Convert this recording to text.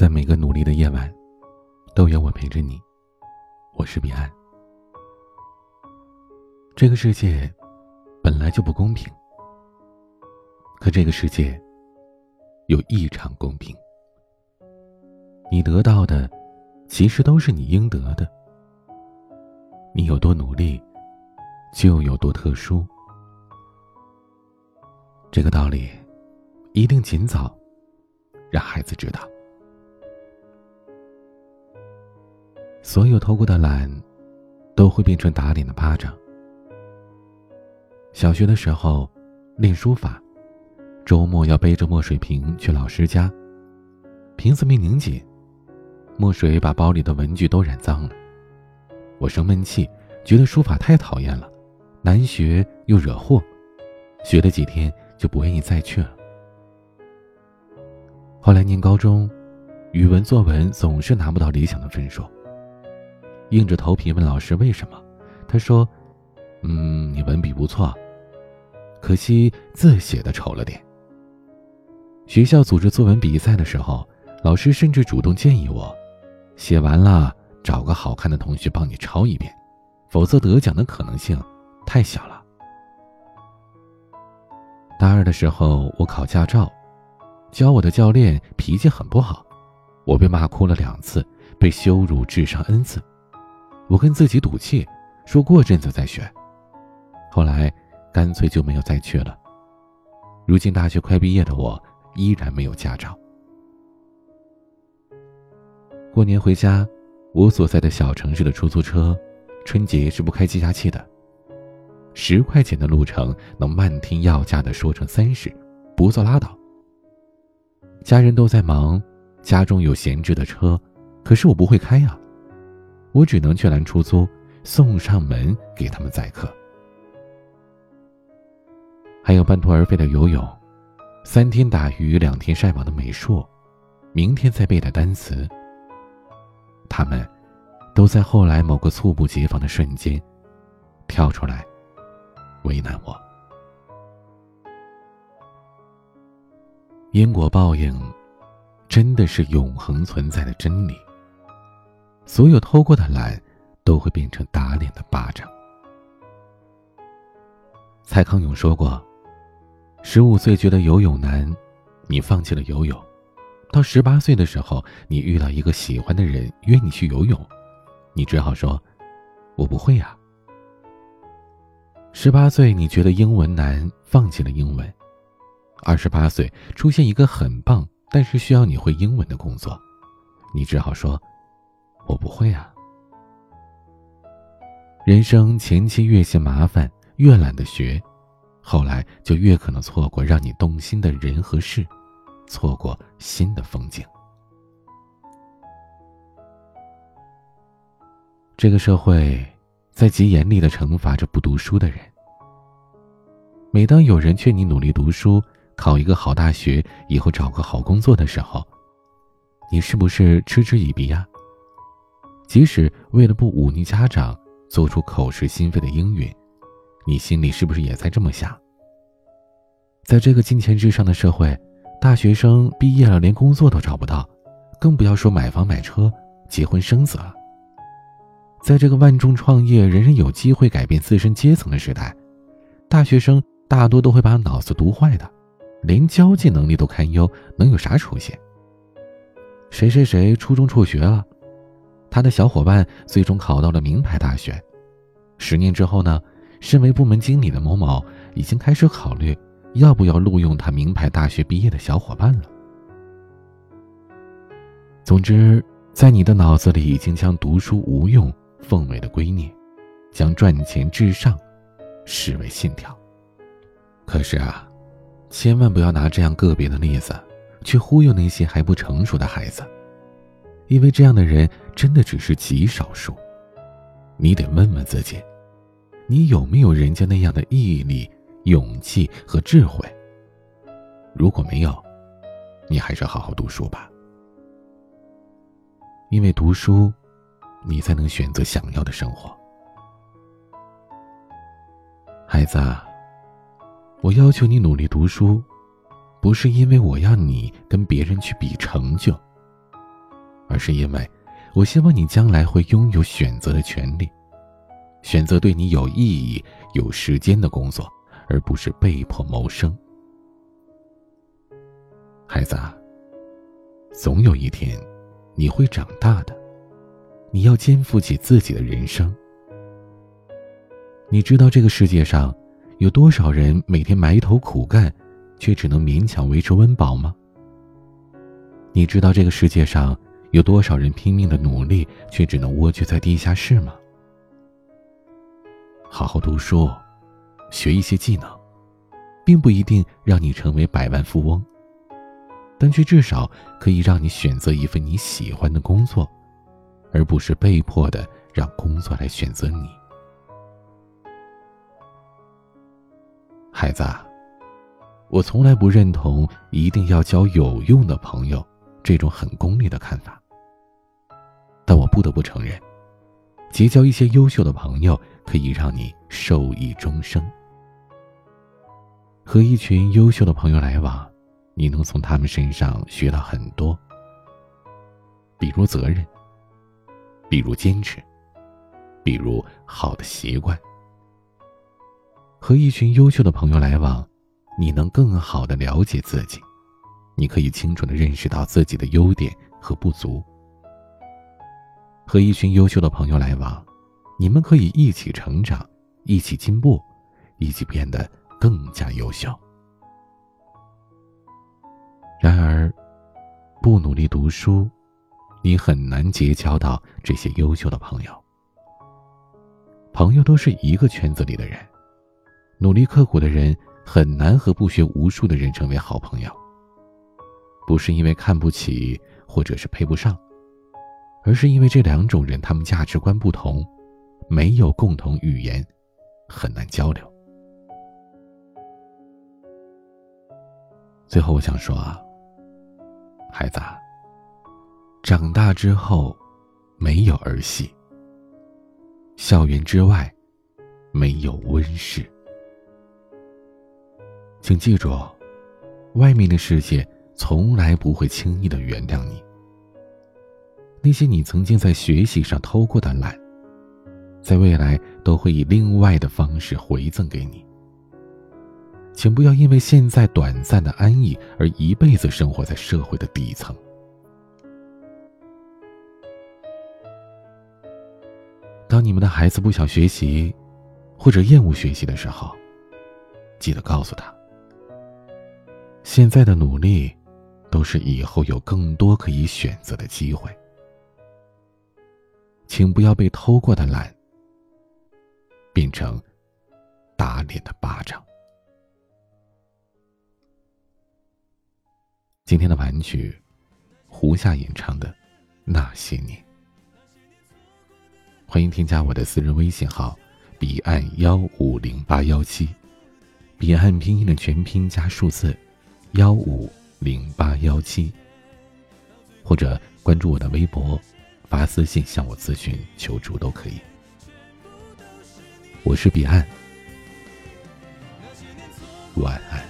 在每个努力的夜晚，都有我陪着你。我是彼岸。这个世界本来就不公平，可这个世界有异常公平。你得到的，其实都是你应得的。你有多努力，就有多特殊。这个道理，一定尽早让孩子知道。所有偷过的懒，都会变成打脸的巴掌。小学的时候，练书法，周末要背着墨水瓶去老师家，瓶子没拧紧，墨水把包里的文具都染脏了。我生闷气，觉得书法太讨厌了，难学又惹祸，学了几天就不愿意再去了。后来念高中，语文作文总是拿不到理想的分数。硬着头皮问老师为什么，他说：“嗯，你文笔不错，可惜字写的丑了点。”学校组织作文比赛的时候，老师甚至主动建议我，写完了找个好看的同学帮你抄一遍，否则得奖的可能性太小了。大二的时候，我考驾照，教我的教练脾气很不好，我被骂哭了两次，被羞辱智商 n 次。我跟自己赌气，说过阵子再学，后来干脆就没有再去了。如今大学快毕业的我，依然没有驾照。过年回家，我所在的小城市的出租车，春节是不开计价器的。十块钱的路程，能漫天要价的说成三十，不坐拉倒。家人都在忙，家中有闲置的车，可是我不会开呀。我只能去拦出租，送上门给他们载客。还有半途而废的游泳，三天打鱼两天晒网的美术，明天再背的单词。他们，都在后来某个猝不及防的瞬间，跳出来，为难我。因果报应，真的是永恒存在的真理。所有偷过的懒，都会变成打脸的巴掌。蔡康永说过：“十五岁觉得游泳难，你放弃了游泳；到十八岁的时候，你遇到一个喜欢的人约你去游泳，你只好说：‘我不会呀。’十八岁你觉得英文难，放弃了英文；二十八岁出现一个很棒但是需要你会英文的工作，你只好说。”我不会啊。人生前期越嫌麻烦，越懒得学，后来就越可能错过让你动心的人和事，错过新的风景。这个社会在极严厉的惩罚着不读书的人。每当有人劝你努力读书，考一个好大学，以后找个好工作的时候，你是不是嗤之以鼻呀？即使为了不忤逆家长，做出口是心非的应允，你心里是不是也在这么想？在这个金钱至上的社会，大学生毕业了连工作都找不到，更不要说买房买车、结婚生子了。在这个万众创业、人人有机会改变自身阶层的时代，大学生大多都会把脑子读坏的，连交际能力都堪忧，能有啥出息？谁谁谁初中辍学了？他的小伙伴最终考到了名牌大学，十年之后呢？身为部门经理的某某已经开始考虑要不要录用他名牌大学毕业的小伙伴了。总之，在你的脑子里已经将读书无用奉为了圭臬，将赚钱至上视为信条。可是啊，千万不要拿这样个别的例子去忽悠那些还不成熟的孩子。因为这样的人真的只是极少数，你得问问自己，你有没有人家那样的毅力、勇气和智慧？如果没有，你还是好好读书吧。因为读书，你才能选择想要的生活。孩子，我要求你努力读书，不是因为我要你跟别人去比成就。而是因为我希望你将来会拥有选择的权利，选择对你有意义、有时间的工作，而不是被迫谋生。孩子啊，总有一天你会长大的，你要肩负起自己的人生。你知道这个世界上有多少人每天埋头苦干，却只能勉强维持温饱吗？你知道这个世界上有多少人拼命的努力，却只能蜗居在地下室吗？好好读书，学一些技能，并不一定让你成为百万富翁，但却至少可以让你选择一份你喜欢的工作，而不是被迫的让工作来选择你。孩子，我从来不认同一定要交有用的朋友这种很功利的看法。但我不得不承认，结交一些优秀的朋友可以让你受益终生。和一群优秀的朋友来往，你能从他们身上学到很多，比如责任，比如坚持，比如好的习惯。和一群优秀的朋友来往，你能更好的了解自己，你可以清楚的认识到自己的优点和不足。和一群优秀的朋友来往，你们可以一起成长，一起进步，一起变得更加优秀。然而，不努力读书，你很难结交到这些优秀的朋友。朋友都是一个圈子里的人。努力刻苦的人很难和不学无术的人成为好朋友。不是因为看不起，或者是配不上，而是因为这两种人他们价值观不同，没有共同语言，很难交流。最后，我想说啊，孩子，长大之后，没有儿戏；校园之外，没有温室。请记住，外面的世界从来不会轻易的原谅你。那些你曾经在学习上偷过的懒，在未来都会以另外的方式回赠给你。请不要因为现在短暂的安逸而一辈子生活在社会的底层。当你们的孩子不想学习，或者厌恶学习的时候，记得告诉他。现在的努力，都是以后有更多可以选择的机会。请不要被偷过的懒变成打脸的巴掌。今天的玩具，胡夏演唱的《那些年》。欢迎添加我的私人微信号：彼岸幺五零八幺七，彼岸拼音的全拼加数字。幺五零八幺七，或者关注我的微博，发私信向我咨询求助都可以。我是彼岸，晚安。